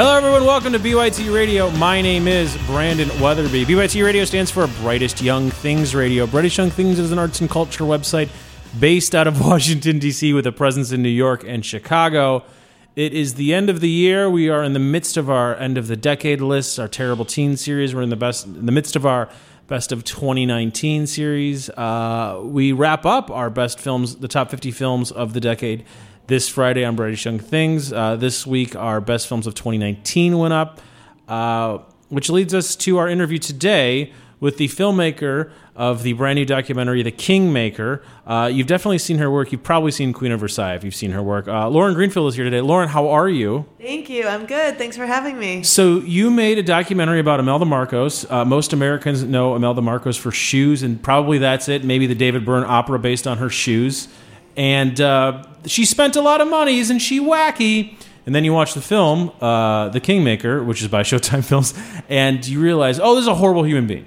Hello, everyone. Welcome to BYT Radio. My name is Brandon Weatherby. BYT Radio stands for Brightest Young Things Radio. Brightest Young Things is an arts and culture website based out of Washington, D.C., with a presence in New York and Chicago. It is the end of the year. We are in the midst of our end of the decade lists, our terrible teen series. We're in the best, in the midst of our best of 2019 series. Uh, we wrap up our best films, the top 50 films of the decade this Friday on Brightest Young Things. Uh, this week, our best films of 2019 went up, uh, which leads us to our interview today with the filmmaker of the brand new documentary, The Kingmaker. Uh, you've definitely seen her work. You've probably seen Queen of Versailles if you've seen her work. Uh, Lauren Greenfield is here today. Lauren, how are you? Thank you. I'm good. Thanks for having me. So you made a documentary about Imelda Marcos. Uh, most Americans know Imelda Marcos for shoes, and probably that's it. Maybe the David Byrne opera based on her shoes. And uh, she spent a lot of money. Isn't she wacky? And then you watch the film, uh, The Kingmaker, which is by Showtime Films, and you realize, oh, this is a horrible human being.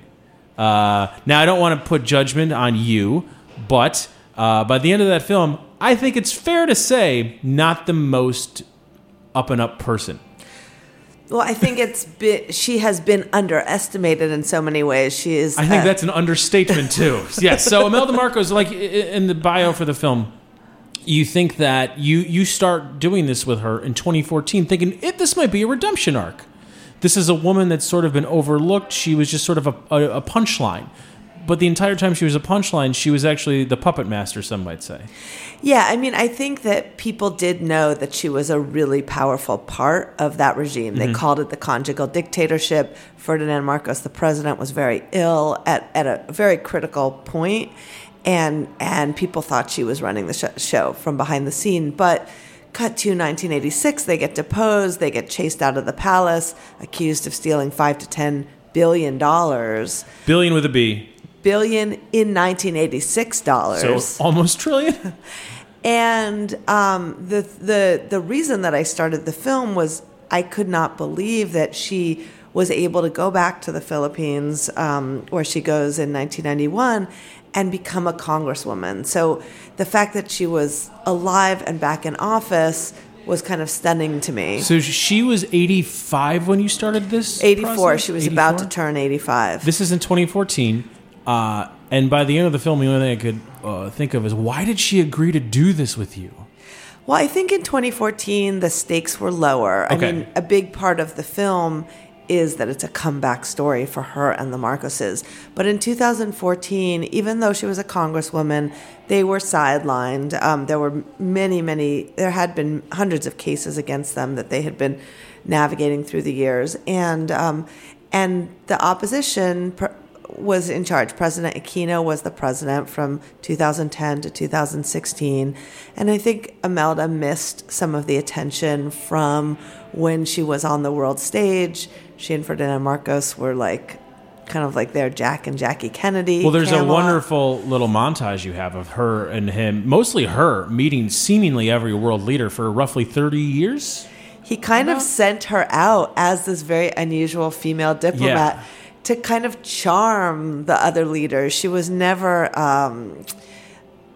Uh, now, I don't want to put judgment on you, but uh, by the end of that film, I think it's fair to say not the most up and up person. Well, I think it's been, she has been underestimated in so many ways. She is. I think uh, that's an understatement too. yes. So Imelda Marcos, like in the bio for the film, you think that you you start doing this with her in 2014, thinking it, this might be a redemption arc. This is a woman that's sort of been overlooked. She was just sort of a, a, a punchline. But the entire time she was a punchline, she was actually the puppet master, some might say. Yeah, I mean, I think that people did know that she was a really powerful part of that regime. Mm-hmm. They called it the conjugal dictatorship. Ferdinand Marcos, the president, was very ill at, at a very critical point, and and people thought she was running the sh- show from behind the scene. But cut to 1986, they get deposed, they get chased out of the palace, accused of stealing five to ten billion dollars, Billion with a B. billion in 1986 dollars. So almost trillion. And um, the the the reason that I started the film was I could not believe that she was able to go back to the Philippines, um, where she goes in 1991, and become a congresswoman. So the fact that she was alive and back in office was kind of stunning to me. So she was 85 when you started this? 84, process? she was about to turn 85. This is in 2014, uh, and by the end of the film, the only thing I could uh, think of is why did she agree to do this with you? Well, I think in 2014 the stakes were lower. Okay. I mean, a big part of the film is that it's a comeback story for her and the Marcoses. But in 2014, even though she was a congresswoman, they were sidelined. Um, there were many, many. There had been hundreds of cases against them that they had been navigating through the years, and um, and the opposition. Pr- was in charge. President Aquino was the president from 2010 to 2016. And I think Imelda missed some of the attention from when she was on the world stage. She and Ferdinand Marcos were like, kind of like their Jack and Jackie Kennedy. Well, there's a wonderful little montage you have of her and him, mostly her, meeting seemingly every world leader for roughly 30 years. He kind of sent her out as this very unusual female diplomat Yeah. to kind of charm the other leaders. She was never, um,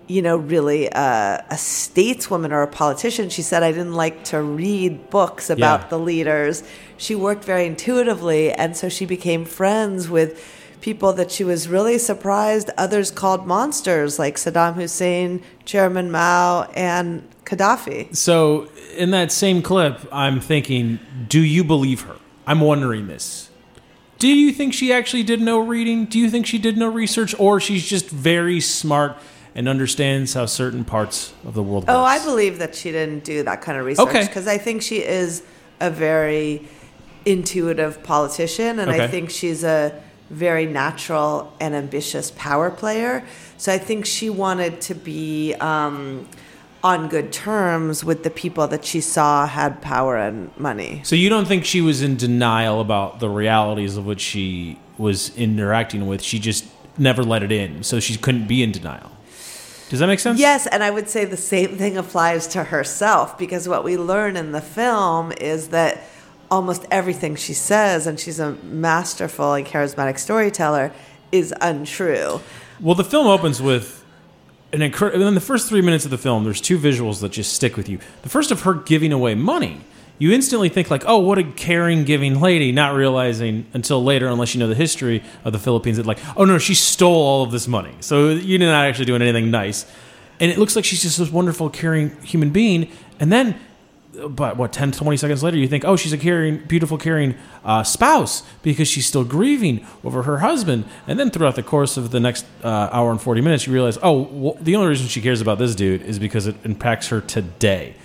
you know, really a, a stateswoman or a politician. She said, I didn't like to read books about Yeah. the leaders. She worked very intuitively, and so she became friends with people that she was really surprised others called monsters, like Saddam Hussein, Chairman Mao, and Gaddafi. So, in that same clip, I'm thinking, do you believe her? I'm wondering this. Do you think she actually did no reading? Do you think she did no research? Or she's just very smart and understands how certain parts of the world Oh, I believe that she didn't do that kind of research Okay. because I think she is a very intuitive politician, and Okay. I think she's a very natural and ambitious power player. So I think she wanted to be um, on good terms with the people that she saw had power and money. So you don't think she was in denial about the realities of what she was interacting with? She just never let it in, so she couldn't be in denial. Does that make sense? Yes, and I would say the same thing applies to herself because what we learn in the film is that almost everything she says, and she's a masterful and charismatic storyteller, is untrue. Well, the film opens with an incredible. In the first three minutes of the film, there's two visuals that just stick with you. The first of her giving away money. You instantly think like, "Oh, what a caring, giving lady," not realizing until later, unless you know the history of the Philippines, that like, "Oh no, she stole all of this money." So you're not actually doing anything nice, and it looks like she's just this wonderful, caring human being. And then, but what 10, 20 seconds later, you think, "Oh, she's a caring, beautiful, caring uh, spouse," because she's still grieving over her husband. And then throughout the course of the next uh, hour and forty minutes, you realize, "Oh, well, the only reason she cares about this dude is because it impacts her today."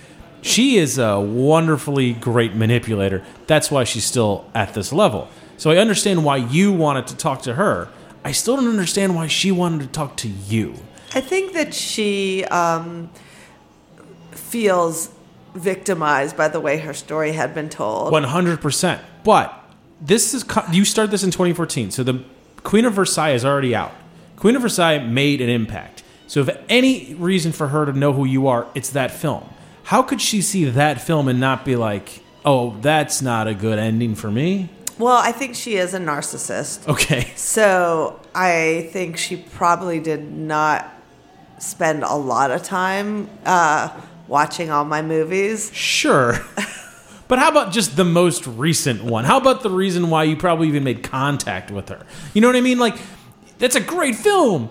She is a wonderfully great manipulator. That's why she's still at this level. So I understand why you wanted to talk to her. I still don't understand why she wanted to talk to you. I think that she um, feels victimized by the way her story had been told. 100%. But this is you start this in 2014. So the Queen of Versailles is already out. Queen of Versailles made an impact. So if any reason for her to know who you are, it's that film. How could she see that film and not be like, "Oh, that's not a good ending for me"? Well, I think she is a narcissist. Okay. So I think she probably did not spend a lot of time uh, watching all my movies. Sure. But how about just the most recent one? How about the reason why you probably even made contact with her? You know what I mean? Like, that's a great film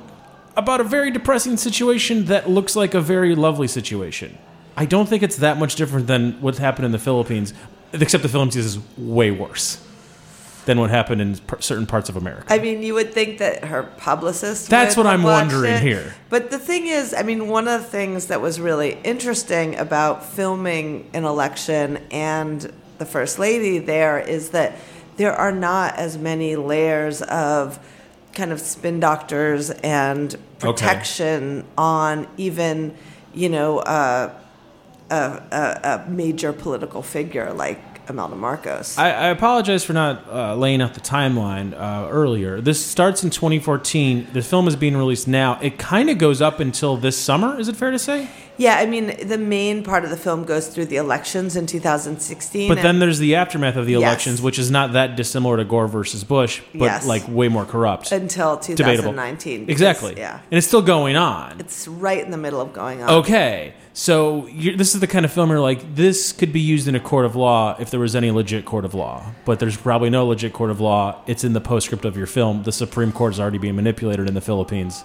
about a very depressing situation that looks like a very lovely situation. I don't think it's that much different than what's happened in the Philippines, except the Philippines is way worse than what happened in certain parts of America. I mean, you would think that her publicist. That's what I'm wondering it. here. But the thing is, I mean, one of the things that was really interesting about filming an election and the first lady there is that there are not as many layers of kind of spin doctors and protection on even, you know, uh, a, a, a major political figure like Imelda Marcos. I, I apologize for not uh, laying out the timeline uh, earlier. This starts in 2014. The film is being released now. It kind of goes up until this summer. Is it fair to say? Yeah, I mean, the main part of the film goes through the elections in 2016. But then there's the aftermath of the Yes. elections, which is not that dissimilar to Gore versus Bush, but Yes. like way more corrupt. until Debatable. 2019. because- Exactly. Yeah. And it's still going on. It's right in the middle of going on. Okay. So this is the kind of film where you're like this could be used in a court of law if there was any legit court of law, but there's probably no legit court of law. It's in the postscript of your film. The Supreme Court is already being manipulated in the Philippines.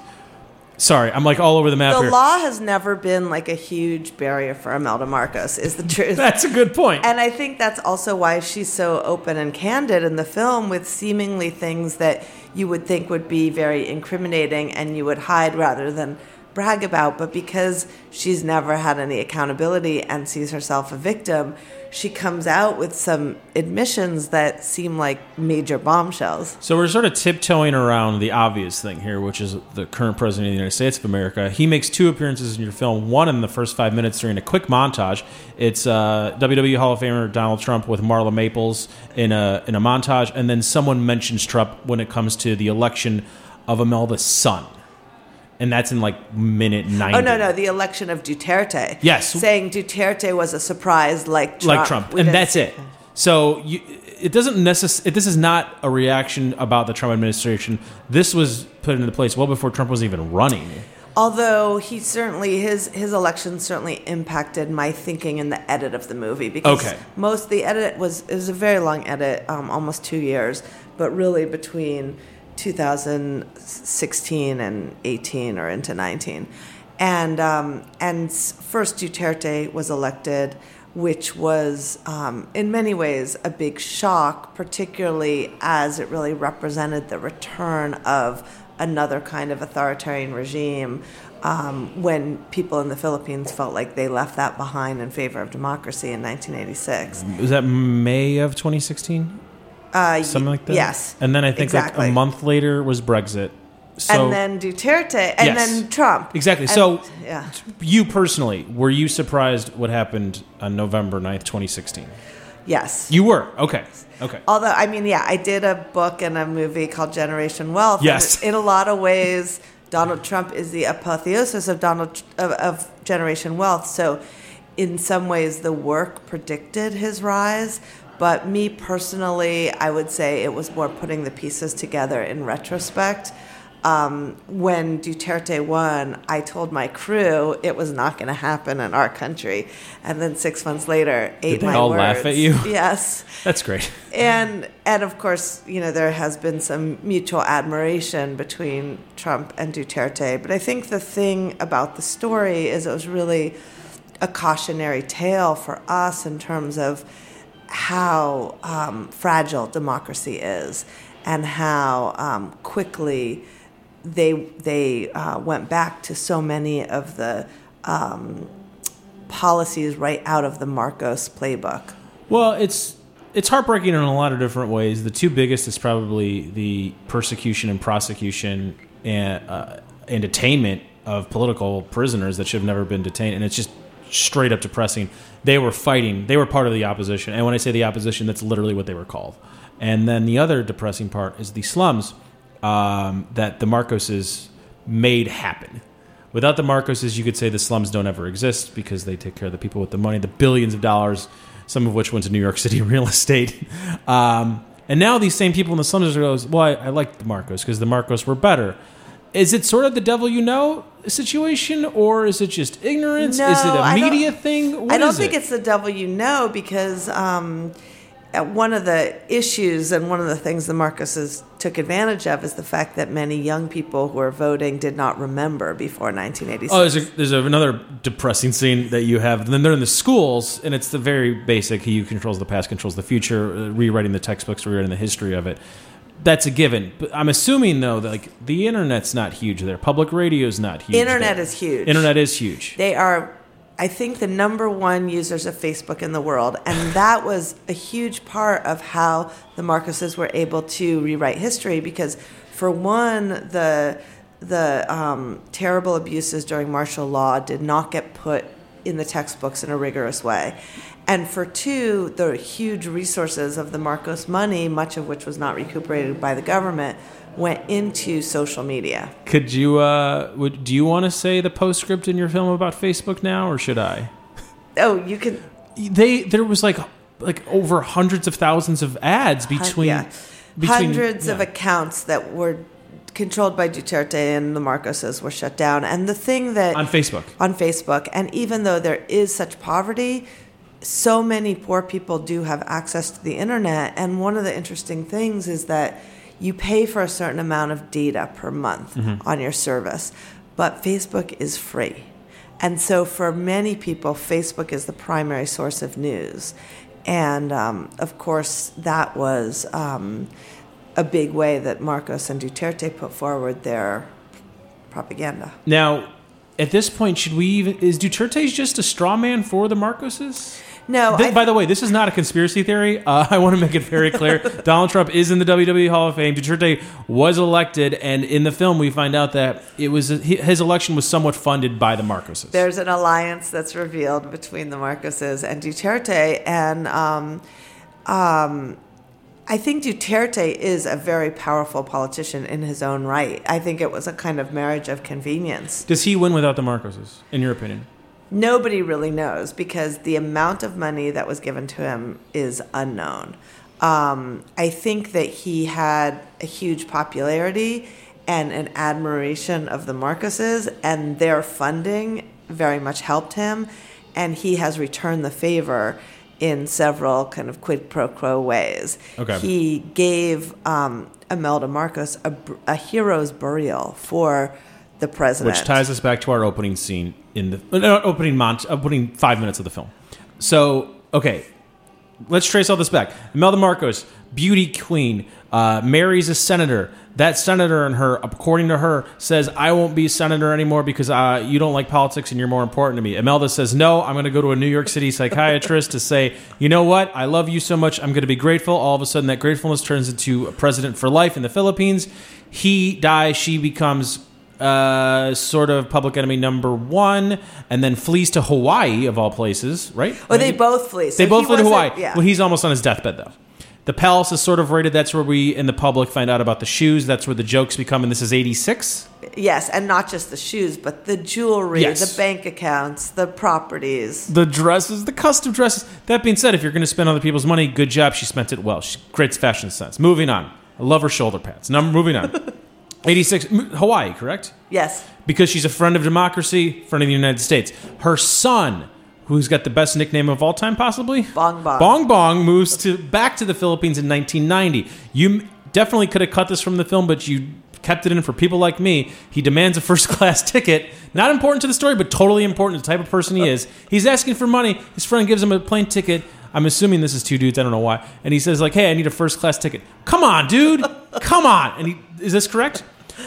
Sorry, I'm like all over the map The here. law has never been like a huge barrier for Imelda Marcos, is the truth. That's a good point. And I think that's also why she's so open and candid in the film with seemingly things that you would think would be very incriminating and you would hide rather than brag about. But because she's never had any accountability and sees herself a victim, she comes out with some admissions that seem like major bombshells. So we're sort of tiptoeing around the obvious thing here, which is the current president of the United States of America. He makes two appearances in your film. One in the first five minutes during a quick montage. It's uh, WWE Hall of Famer Donald Trump with Marla Maples in a in a montage, and then someone mentions Trump when it comes to the election of Imelda's son, and that's in like minute ninety. Oh no, no, the election of Duterte. Yes. saying Duterte was a surprise, like Trump. like Trump, We and that's it. So you, it doesn't necessarily. This is not a reaction about the Trump administration. This was put into place well before Trump was even running. Although he certainly his his election certainly impacted my thinking in the edit of the movie because Okay. most the edit was it was a very long edit, um, almost two years, but really between 2016 and 18 or into 19, and um, and first Duterte was elected. Which was, um, in many ways, a big shock, particularly as it really represented the return of another kind of authoritarian regime um, when people in the Philippines felt like they left that behind in favor of democracy in 1986. Was that May of 2016? Uh, Something like that. Yes. And then I think like a month later was Brexit, So and then Duterte, and Yes. then Trump. exactly. And- so yeah, you personally, were you surprised what happened on November 9th, 2016? yes. You were. Okay. Okay. Although, I mean, yeah, I did a book and a movie called Generation Wealth. Yes. in a lot of ways, Donald Trump is the apotheosis of Donald of, of Generation Wealth. So, in some ways, the work predicted his rise. But me personally, I would say it was more putting the pieces together in retrospect. Um, when Duterte won, I told my crew it was not going to happen in our country, and then six months later, ate they my all words. laugh at you? Yes That's great. and and of course, you know, there has been some mutual admiration between Trump and Duterte. But I think the thing about the story is it was really a cautionary tale for us in terms of how um, fragile democracy is and how um, quickly they they uh, went back to so many of the um, policies right out of the Marcos playbook. Well, it's it's heartbreaking in a lot of different ways. The two biggest is probably the persecution and prosecution and uh, and detainment of political prisoners that should have never been detained, and it's just straight up depressing. They were fighting; they were part of the opposition, and when I say the opposition, that's literally what they were called. And then the other depressing part is the slums um, that the Marcoses made happen. Without the Marcoses, you could say the slums don't ever exist because they take care of the people with the money, the billions of dollars, some of which went to New York City real estate. Um, and now these same people in the slums are goes, well, I, I like the Marcos because the Marcos were better. Is it sort of the devil you know situation, or is it just ignorance? No, is it a I don't- media thing? What I don't is think it? it's the devil you know because um, uh, one of the issues and one of the things the Marcoses took advantage of is the fact that many young people who are voting did not remember before 1986. Oh, there's, a, there's a, another depressing scene that you have. Then they're in the schools, and it's the very basic. He who controls the past controls the future. Uh, rewriting the textbooks, rewriting the history of it. That's a given. But I'm assuming though that like the internet's not huge there. Public radio's not huge. Internet there. is huge. Internet is huge. They are, I think, the number one users of Facebook in the world. And that was a huge part of how the Marcoses were able to rewrite history because, for one, the, the um, terrible abuses during martial law did not get put in the textbooks in a rigorous way. And for two, the huge resources of the Marcos money, much of which was not recuperated by the government, went into social media. Could you? Uh, would do you want to say the postscript in your film about Facebook now, or should I? Oh, you can They there was like like over hundreds of thousands of ads between. yeah. between- hundreds of accounts that were controlled by Duterte and the Marcoses were shut down. And the thing that on Facebook. on Facebook, and even though there is such poverty, so many poor people do have access to the internet. And one of the interesting things is that you pay for a certain amount of data per month on your service, but Facebook is free. And so for many people, Facebook is the primary source of news. And um, of course, that was um, a big way that Marcos and Duterte put forward their propaganda. Now, at this point, should we even is Duterte just a straw man for the Marcoses? No, Th- I- by the way, this is not a conspiracy theory. Uh, I want to make it very clear. Donald Trump is in the WWE Hall of Fame. Duterte was elected, and in the film, we find out that it was his election was somewhat funded by the Marcoses. There's an alliance that's revealed between the Marcoses and Duterte, and um, um, I think Duterte is a very powerful politician in his own right. I think it was a kind of marriage of convenience. Does he win without the Marcoses, in your opinion? Nobody really knows because the amount of money that was given to him is unknown. Um, I think that he had a huge popularity and an admiration of the Marcoses, and their funding very much helped him. And he has returned the favor in several kind of quid pro quo ways. Okay. He gave um, Imelda Marcos a, a hero's burial for the president. Which ties us back to our opening scene in the uh, not opening mont, opening five minutes of the film. So, okay, let's trace all this back. Imelda Marcos, beauty queen, uh, marries a senator. That senator and her, according to her, says, I won't be senator anymore because uh, you don't like politics and you're more important to me. Imelda says, No, I'm going to go to a New York City psychiatrist to say, You know what? I love you so much. I'm going to be grateful. All of a sudden, that gratefulness turns into a president for life in the Philippines. He dies. She becomes uh, sort of public enemy number one, and then flees to Hawaii of all places, right? Oh, they both flee. So they both flee to Hawaii. Yeah. Well, he's almost on his deathbed though. The palace is sort of rated. That's where we in the public find out about the shoes. That's where the jokes become. And this is eighty six. yes, and not just the shoes, but the jewelry, Yes. the bank accounts, the properties. The dresses, the custom dresses. That being said, if you're going to spend other people's money, good job. She spent it well. She great fashion sense. Moving on. I love her shoulder pads. Now moving on. eighty six. Hawaii, correct? Yes. because she's a friend of democracy, friend of the United States. Her son, who's got the best nickname of all time, possibly Bong Bong. Bong Bong moves to back to the Philippines in 1990. You definitely could have cut this from the film, but you kept it in for people like me. He demands a first class ticket. Not important to the story, but totally important to the type of person he is. He's asking for money. His friend gives him a plane ticket. I'm assuming this is two dudes. I don't know why. And he says like, "Hey, I need a first class ticket." Come on, dude. Come on. And he is this correct?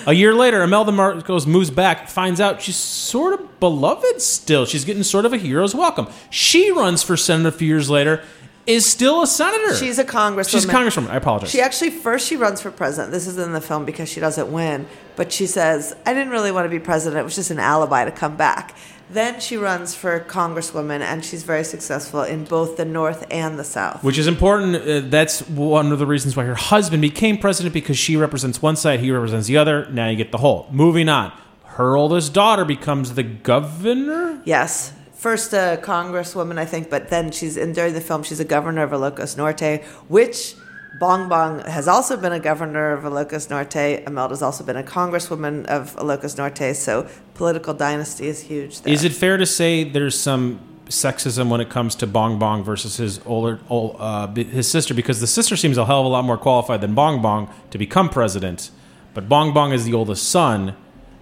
A year later, Imelda Marcos moves back, finds out she's sort of beloved still. She's getting sort of a hero's welcome. She runs for senator a few years later, is still a senator. She's a congresswoman. She's a congresswoman. I apologize. She actually first she runs for president. This is in the film because she doesn't win, but she says, "I didn't really want to be president. It was just an alibi to come back." Then she runs for congresswoman, and she's very successful in both the North and the South. which is important. Uh, that's one of the reasons why her husband became president because she represents one side, he represents the other. Now you get the whole. Moving on. Her oldest daughter becomes the governor. Yes. First a congresswoman, I think, but then she's in during the film she's a governor of Ilocos Norte, which Bong Bong has also been a governor of Ilocos Norte. Imelda's also been a congresswoman of Ilocos Norte, so political dynasty is huge there. Is it fair to say there's some sexism when it comes to Bong Bong versus his older, ol- uh, his sister? Because the sister seems a hell of a lot more qualified than Bong Bong to become president, but Bong Bong is the oldest son.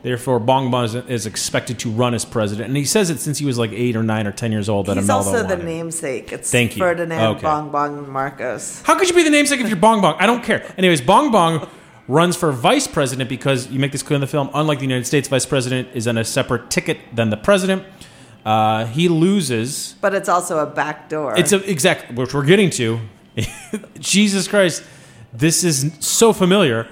Therefore, Bong Bong is, is expected to run as president, and he says it since he was like eight or nine or ten years old. That He's Imelda also the wanted. namesake. It's Thank you. Ferdinand Okay. Bong Bong Marcos. How could you be the namesake if you're Bong Bong? I don't care. Anyways, Bong Bong runs for vice president because you make this clear in the film. Unlike the United States, vice president is on a separate ticket than the president. Uh, he loses. But it's also a back door. It's a, exact which we're getting to. Jesus Christ, this is so familiar.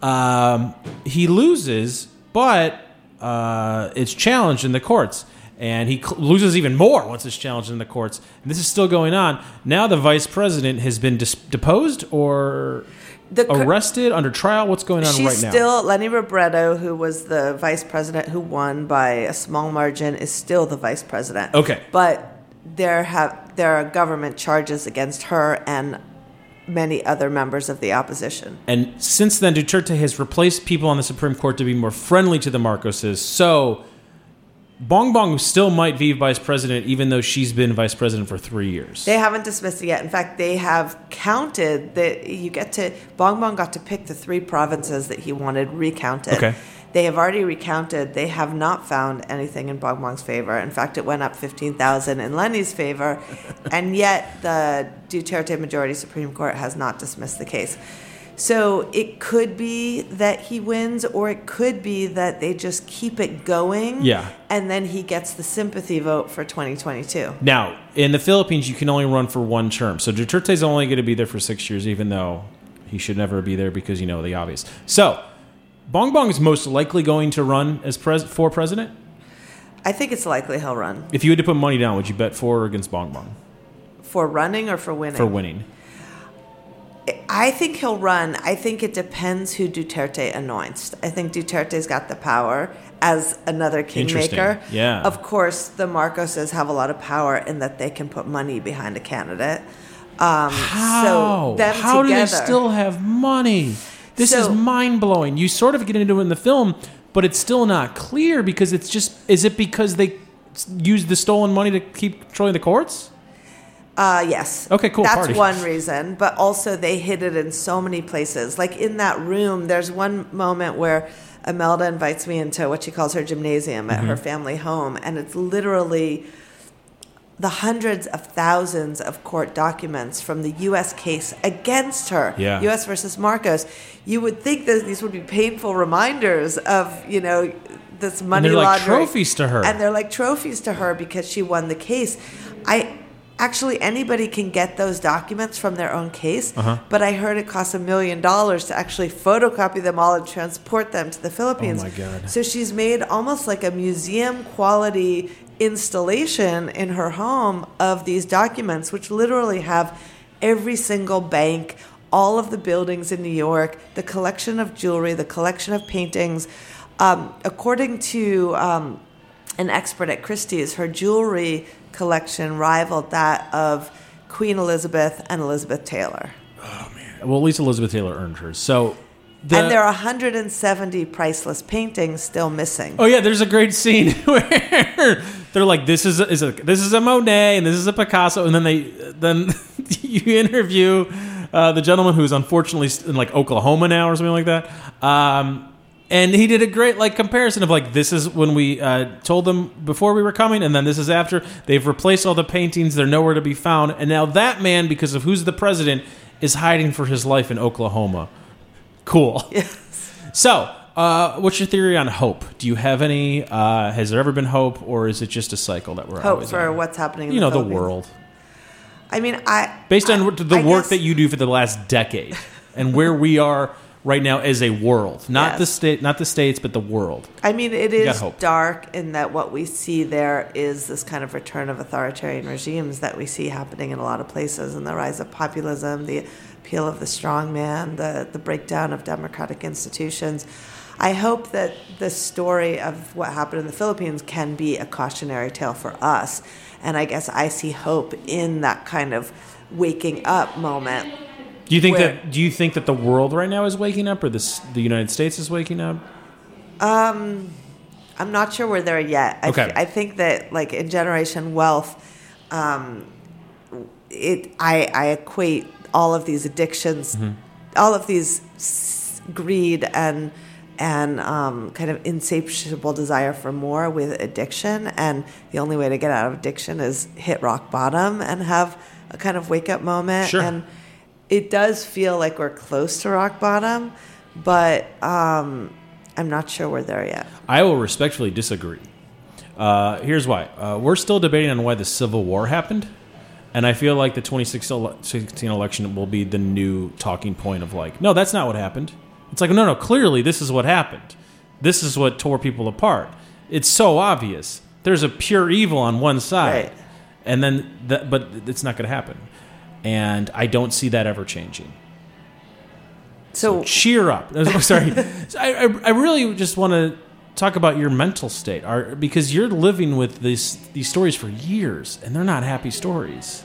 Um, he loses, but uh, it's challenged in the courts. And he cl- loses even more once it's challenged in the courts. And this is still going on. Now the vice president has been dis- deposed or The cur- arrested under trial. What's going on She's right now? still Leni Robredo, who was the vice president who won by a small margin, is still the vice president. Okay. but there have there are government charges against her and many other members of the opposition. And since then, Duterte has replaced people on the Supreme Court to be more friendly to the Marcoses. So Bong Bong still might be vice president, even though she's been vice president for three years. They haven't dismissed it yet. In fact, they have counted that you get to Bong Bong got to pick the three provinces that he wanted recounted. Okay. They have already recounted. They have not found anything in Bongbong's favor. In fact, it went up 15,000 in Leni's favor. and yet, the Duterte majority Supreme Court has not dismissed the case. So it could be that he wins, or it could be that they just keep it going. Yeah. And then he gets the sympathy vote for 2022. Now, in the Philippines, you can only run for one term. So Duterte's only going to be there for six years, even though he should never be there because, you know, the obvious. So Bong Bong is most likely going to run as pres- for president. I think it's likely he'll run. If you had to put money down, would you bet for or against Bong Bong For running or for winning? for winning? I think he'll run. I think it depends who Duterte anoints. I think Duterte's got the power as another kingmaker. Yeah. Of course, the Marcoses have a lot of power in that they can put money behind a candidate. Um, How? So them How do they still have money? This is mind blowing. You sort of get into it in the film, but it's still not clear because it's just. Is it because they used the stolen money to keep controlling the courts? Uh, yes. Okay, cool, That's party. one reason, but also they hid it in so many places. Like in that room, there's one moment where Imelda invites me into what she calls her gymnasium at Mm-hmm. her family home, and it's literally the hundreds of thousands of court documents from the U.S. case against her, Yeah. U.S. versus Marcos, you would think that these would be painful reminders of, you know, this money they're like laundering. trophies to her. And they're like trophies to her because she won the case. I actually anybody can get those documents from their own case, Uh-huh. but I heard it costs a million dollars to actually photocopy them all and transport them to the Philippines. Oh my God. So she's made almost like a museum quality installation in her home of these documents, which literally have every single bank, all of the buildings in New York, the collection of jewelry, the collection of paintings. Um, according to um, an expert at Christie's, her jewelry collection rivaled that of Queen Elizabeth and Elizabeth Taylor. Oh man! Well, at least Elizabeth Taylor earned hers. So, the, and there are 170 priceless paintings still missing. Oh yeah, there's a great scene where they're like, "This is a, is a this is a Monet and this is a Picasso," and then they then you interview uh, the gentleman who's unfortunately in like Oklahoma now or something like that. Um, and he did a great like comparison of like this is when we uh, told them before we were coming, and then this is after they've replaced all the paintings. They're nowhere to be found, and now that man, because of who's the president, is hiding for his life in Oklahoma. Cool. So, uh, what's your theory on hope? Do you have any? Uh, has there ever been hope, or is it just a cycle that we're Hope always for what's happening in you know the Philippines. world I mean, I based on I- the I work guess- that you do for the last decade and where we are right now as a world, not Yes. the state, not the states, but the world. I mean, it is dark in that what we see there is this kind of return of authoritarian regimes that we see happening in a lot of places, and the rise of populism, the appeal of the strongman, the the breakdown of democratic institutions. I hope that the story of what happened in the Philippines can be a cautionary tale for us, and I guess I see hope in that kind of waking up moment. Do you think Where- that? Do you think that the world right now is waking up, or this the United States is waking up? I'm not sure we're there yet. I, Okay. I think that like in Generation Wealth, um, it I, I equate all of these addictions, Mm-hmm. all of these s- greed and and um, kind of insatiable desire for more with addiction, and the only way to get out of addiction is hit rock bottom and have a kind of wake up moment. Sure. And it does feel like we're close to rock bottom, but um, I'm not sure we're there yet. I will respectfully disagree. Uh, here's why. Uh, we're still debating on why the Civil War happened. And I feel like the 2016 election will be the new talking point of like, no, that's not what happened. It's like, no, no, clearly this is what happened. This is what tore people apart. It's so obvious. There's a pure evil on one side. Right. And then, that, but it's not going to happen. And I don't see that ever changing So, cheer up. Oh, Sorry, I, I, I really just want to talk about your mental state, Are- because you're living with these these stories for years, and they're not happy stories.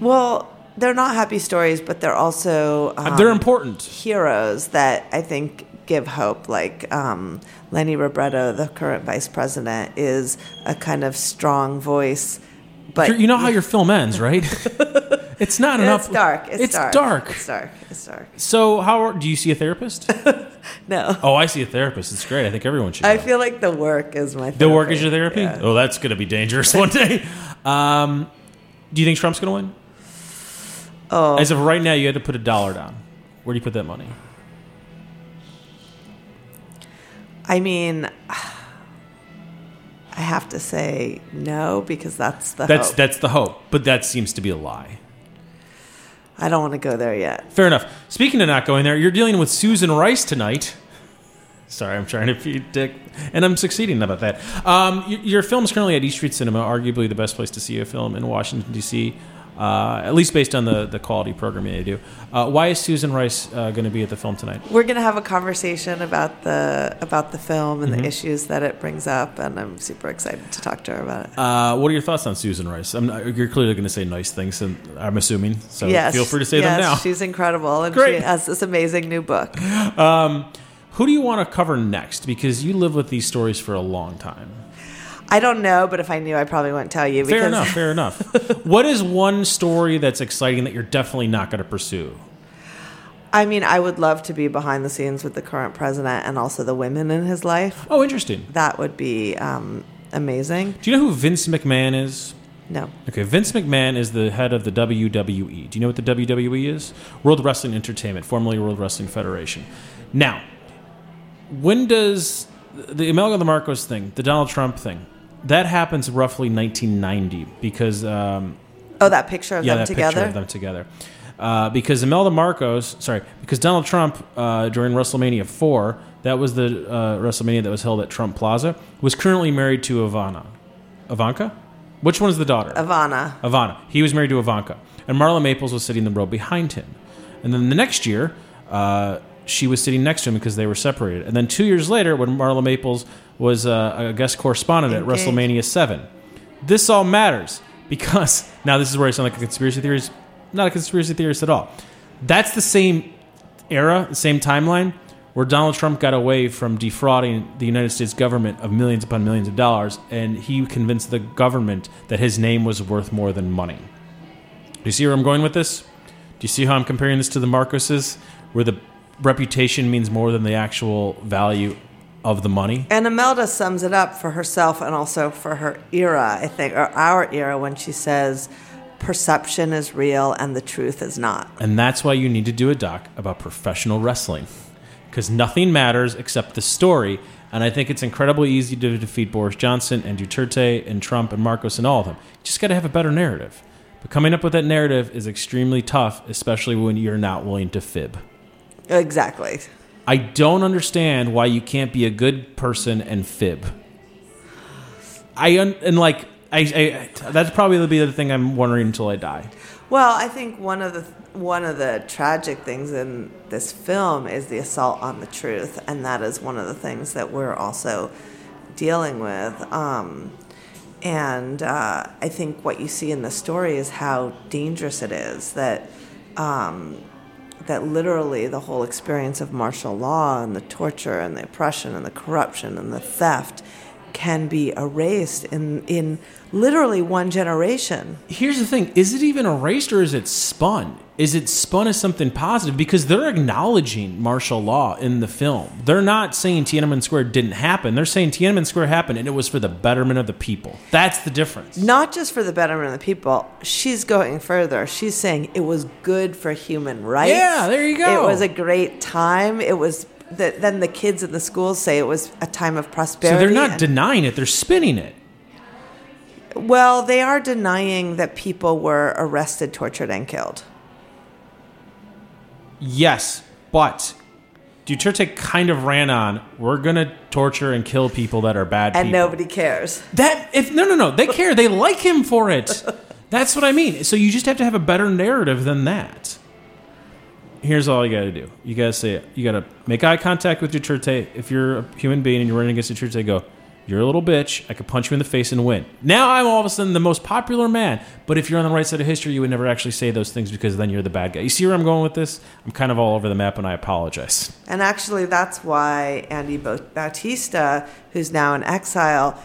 well, they're not happy stories, but they're also um, they're important. heroes that I think give hope. Like um, Leni Robredo, the current vice president, is a kind of strong voice. But You're- know how your film ends, right? it's not enough. it's dark. It's, It's dark. dark. It's dark. It's dark. So how do you see a therapist? No, oh, I see a therapist. It's great. I think everyone should. I feel like the work is my. the work is your therapy. Yeah. Oh, that's going to be dangerous one day. Um, do you think Trump's going to win? Oh, As of right now, you had to put a dollar down. Where do you put that money? I mean, I have to say no because that's the That's hope. that's the hope, but that seems to be a lie. I don't want to go there yet. Fair enough. Speaking of not going there, you're dealing with Susan Rice tonight. Sorry, I'm trying to feed Dick, and I'm succeeding about that. Um, y- your film is currently at East Street Cinema, arguably the best place to see a film in Washington D.C. Uh, at least based on the, the quality programming they do. Uh, why is Susan Rice uh, going to be at the film tonight? We're going to have a conversation about the about the film and Mm-hmm. the issues that it brings up, and I'm super excited to talk to her about it. Uh, what are your thoughts on Susan Rice? I'm not, you're clearly going to say nice things, and I'm assuming. So yes, feel free to say yes, them now. She's incredible, and Great. she has this amazing new book. Um, who do you want to cover next? Because you live with these stories for a long time. I don't know, but if I knew, I probably wouldn't tell you. Fair enough. Fair enough. what is one story that's exciting that you're definitely not going to pursue? I mean, I would love to be behind the scenes with the current president and also the women in his life. Oh, interesting. That would be um, amazing. Do you know who Vince McMahon is? No. Okay, Vince McMahon is the head of the WWE. Do you know what the WWE is? World Wrestling Entertainment, formerly World Wrestling Federation. Now, when does the Imelda Marcos thing, the Donald Trump thing, that happens roughly 1990 because um, Oh, that picture of yeah, them that together. picture of them together. Uh, because Imelda Marcos, sorry, because Donald Trump uh, during WrestleMania four, that was the uh, WrestleMania that was held at Trump Plaza, was currently married to Ivana, Ivanka. Which one is the daughter? Ivana. Ivana. He was married to Ivanka, and Marla Maples was sitting in the row behind him. And then the next year, uh, she was sitting next to him because they were separated. And then two years later, when Marla Maples was uh, a guest correspondent at Engaged. WrestleMania seven, this all matters because now this is where I sound like a conspiracy theorist. Not a conspiracy theorist at all. That's the same era, the same timeline where Donald Trump got away from defrauding the United States government of millions upon millions of dollars, and he convinced the government that his name was worth more than money. Do you see where I'm going with this? Do you see how I'm comparing this to the Marcoses, where the reputation means more than the actual value of the money? And Imelda sums it up for herself and also for her era, I think, or our era, when she says, perception is real and the truth is not. And that's why you need to do a doc about professional wrestling. Because nothing matters except the story. And I think it's incredibly easy to defeat Boris Johnson and Duterte and Trump and Marcos and all of them. You just got to have a better narrative. But coming up with that narrative is extremely tough, especially when you're not willing to fib. Exactly. I don't understand why you can't be a good person and fib. I un- and like I, I that's probably be the thing I'm wondering until I die. Well, I think one of the one of the tragic things in this film is the assault on the truth, and that is one of the things that we're also dealing with. Um, and uh, I think what you see in the story is how dangerous it is that um, that literally the whole experience of martial law and the torture and the oppression and the corruption and the theft can be erased in in literally one generation. Here's the thing: is it even erased or is it spun? Is it spun as something positive? Because they're acknowledging martial law in the film. They're not saying Tiananmen Square didn't happen. They're saying Tiananmen Square happened and it was for the betterment of the people. That's the difference. not just for the betterment of the people. She's going further. She's saying it was good for human rights. Yeah, there you go. It was a great time. It was. The, then the kids in the schools say it was a time of prosperity. So they're not and- denying it; they're spinning it. well, they are denying that people were arrested, tortured, and killed. Yes, but Duterte kind of ran on. We're gonna torture and kill people that are bad And people. nobody cares. That if no no no they care they like him for it. That's what I mean. So you just have to have a better narrative than that. Here's all you got to do. You got to say it. You got to make eye contact with your Duterte. If you're a human being and you're running against a Duterte, go. You're a little bitch. I could punch you in the face and win. Now I'm all of a sudden the most popular man. But if you're on the right side of history, you would never actually say those things because then you're the bad guy. You see where I'm going with this? I'm kind of all over the map, and I apologize. And actually, that's why Andy Ba- Bautista, who's now in exile,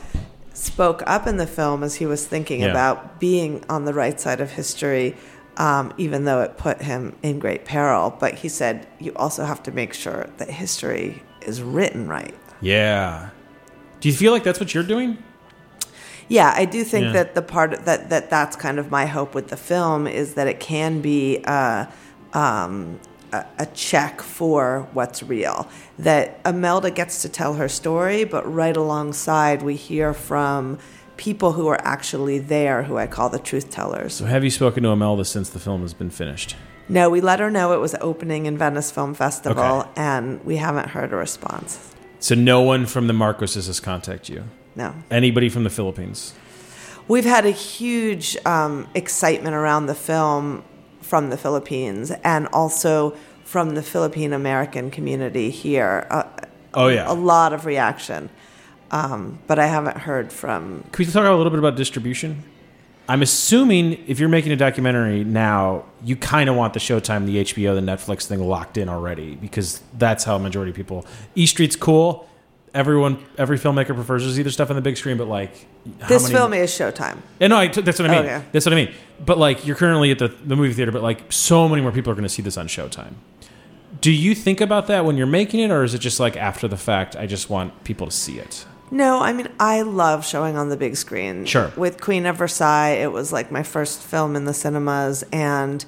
spoke up in the film as he was thinking Yeah. about being on the right side of history, um, even though it put him in great peril. But he said, you also have to make sure that history is written right. Yeah. Do you feel like that's what you're doing? Yeah, I do think Yeah. that the part that, that that's kind of my hope with the film is that it can be uh, um, a, a check for what's real. That Imelda gets to tell her story, but right alongside we hear from people who are actually there, who I call the truth tellers. So have you spoken to Imelda since the film has been finished? No, we let her know it was opening in Venice Film Festival, Okay. and we haven't heard a response. So no one from the Marcoses has contacted you. No. Anybody from the Philippines? We've had a huge um, excitement around the film from the Philippines and also from the Philippine American community here. Uh, Oh yeah. a lot of reaction. Um, but I haven't heard from. Can we talk a little bit about distribution? I'm assuming if you're making a documentary now, you kind of want the Showtime, the HBO, the Netflix thing locked in already because that's how a majority of people. E Street's cool. Everyone, every filmmaker prefers there's either stuff on the big screen, but like This many- film is Showtime. And no, I that's what I mean. Okay. That's what I mean. But like, you're currently at the, the movie theater, but like, so many more people are going to see this on Showtime. Do you think about that when you're making it, or is it just like after the fact? I just want people to see it. No, I mean I love showing on the big screen. Sure. With Queen of Versailles, it was like my first film in the cinemas, and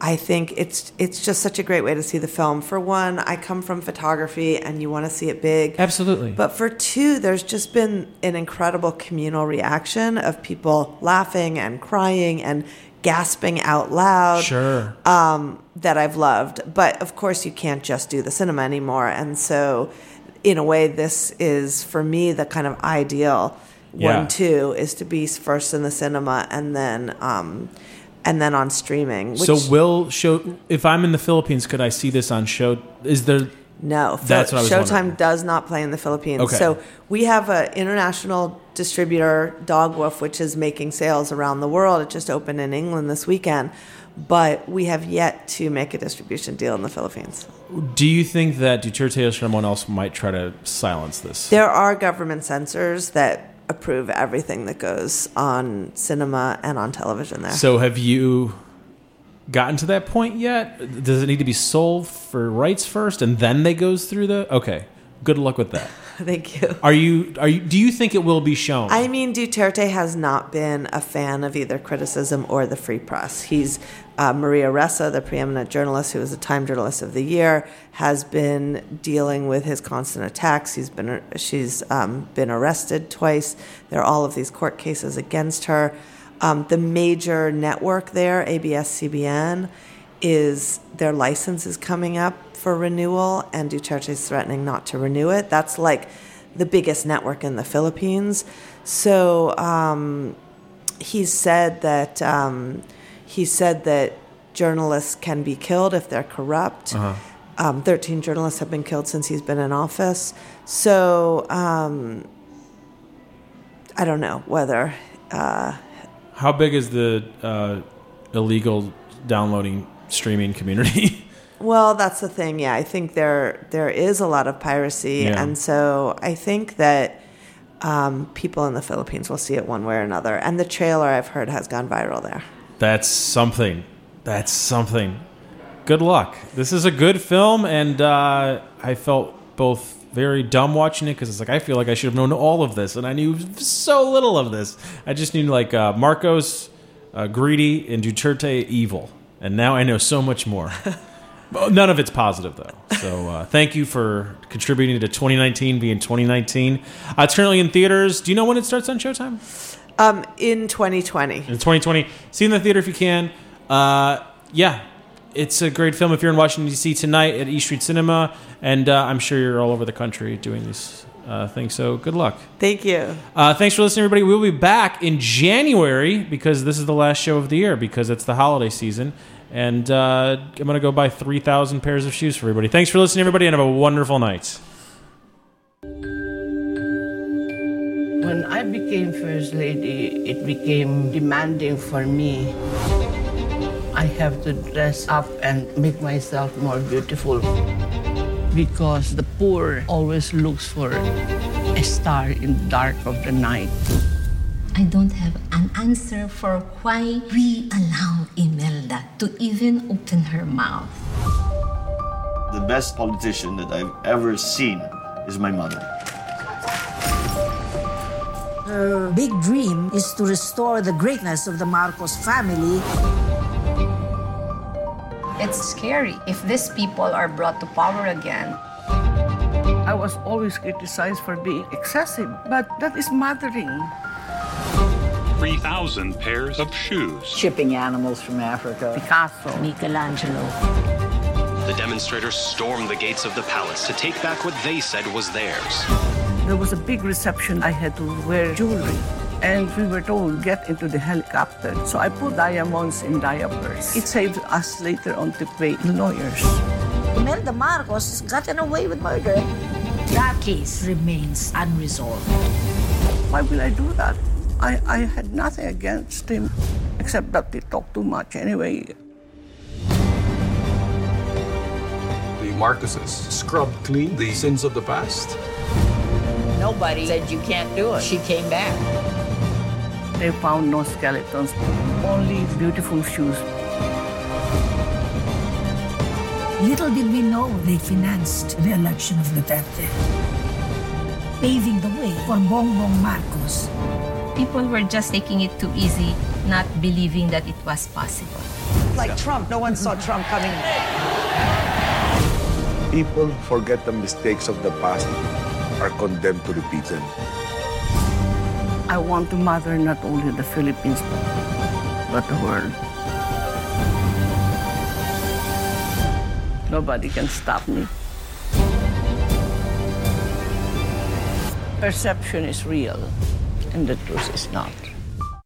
I think it's it's just such a great way to see the film. For one, I come from photography, and you want to see it big. Absolutely. But for two, there's just been an incredible communal reaction of people laughing and crying and gasping out loud sure. um, that I've loved. But of course, you can't just do the cinema anymore. And so, in a way, this is for me the kind of ideal Yeah. one two is to be first in the cinema and then um, and then on streaming. So will show if I'm in the Philippines, could I see this on show? Is there No, That's what I was Showtime wondering. does not play in the Philippines. Okay. So we have an international distributor, Dogwoof, which is making sales around the world. It just opened in England this weekend, but we have yet to make a distribution deal in the Philippines. Do you think that Duterte or someone else might try to silence this? There are government censors that approve everything that goes on cinema and on television there. So have you gotten to that point yet? Does it need to be sold for rights first and then they goes through the Okay. Good luck with that. Thank you. Are you are you do you think it will be shown? I mean, Duterte has not been a fan of either criticism or the free press. He's uh, Maria Ressa, the preeminent journalist who was the Time Journalist of the Year, has been dealing with his constant attacks. He's been she's um, been arrested twice. There are all of these court cases against her. Um, the major network there, ABS-CBN, is their license is coming up for renewal, and Duterte is threatening not to renew it. That's like the biggest network in the Philippines. So um, he said that um, he said that journalists can be killed if they're corrupt. Um, Thirteen journalists have been killed since he's been in office. So um, I don't know whether. Uh, How big is the uh, illegal downloading streaming community? Well, that's the thing. Yeah, I think there there is a lot of piracy, Yeah. and so I think that um, people in the Philippines will see it one way or another. And the trailer I've heard has gone viral there. That's something. That's something. Good luck. This is a good film, and uh, I felt both very dumb watching it because it's like I feel like I should have known all of this, and I knew so little of this. I just knew like uh, Marcos, uh, greedy, and Duterte evil, and now I know so much more. None of it's positive though. So uh, thank you for contributing to 2019 being 2019. Uh, it's currently in theaters. Do you know when it starts on Showtime? Um, in 2020, in 2020. See in the theater if you can. Uh, yeah, it's a great film if you're in Washington D.C. tonight at East Street Cinema, and uh, I'm sure you're all over the country doing these uh, things. So good luck. thank you. Uh, thanks for listening, everybody. We'll be back in January because this is the last show of the year because it's the holiday season. And uh, I'm going to go buy 3,000 pairs of shoes for everybody. Thanks for listening, everybody, and have a wonderful night. When I became First Lady, it became demanding for me. I have to dress up and make myself more beautiful. Because the poor always looks for a star in the dark of the night. I don't have an answer for why we allow Imelda to even open her mouth. The best politician that I've ever seen is my mother. Her big dream is to restore the greatness of the Marcos family. It's scary if these people are brought to power again. I was always criticized for being excessive, but that is mothering. 3,000 pairs of shoes. shipping animals from Africa. Picasso. Michelangelo. The demonstrators stormed the gates of the palace to take back what they said was theirs. There was a big reception. I had to wear jewelry. And we were told, get into the helicopter. So I put diamonds in diapers. It saved us later on to pay the lawyers. Imelda Marcos has gotten away with murder. That case remains unresolved. Why will I do that? I, I had nothing against him, except that he talked too much anyway. The Marcoses scrubbed clean the sins of the past. Nobody said you can't do it. She came back. They found no skeletons, only beautiful shoes. Little did we know they financed the election of Duterte. paving the way for Bongbong Marcos. People were just taking it too easy, not believing that it was possible. Like Trump, no one saw Trump coming. People forget the mistakes of the past, are condemned to repeat them. I want to mother not only the Philippines, but the world. Nobody can stop me. Perception is real, and the truth is not.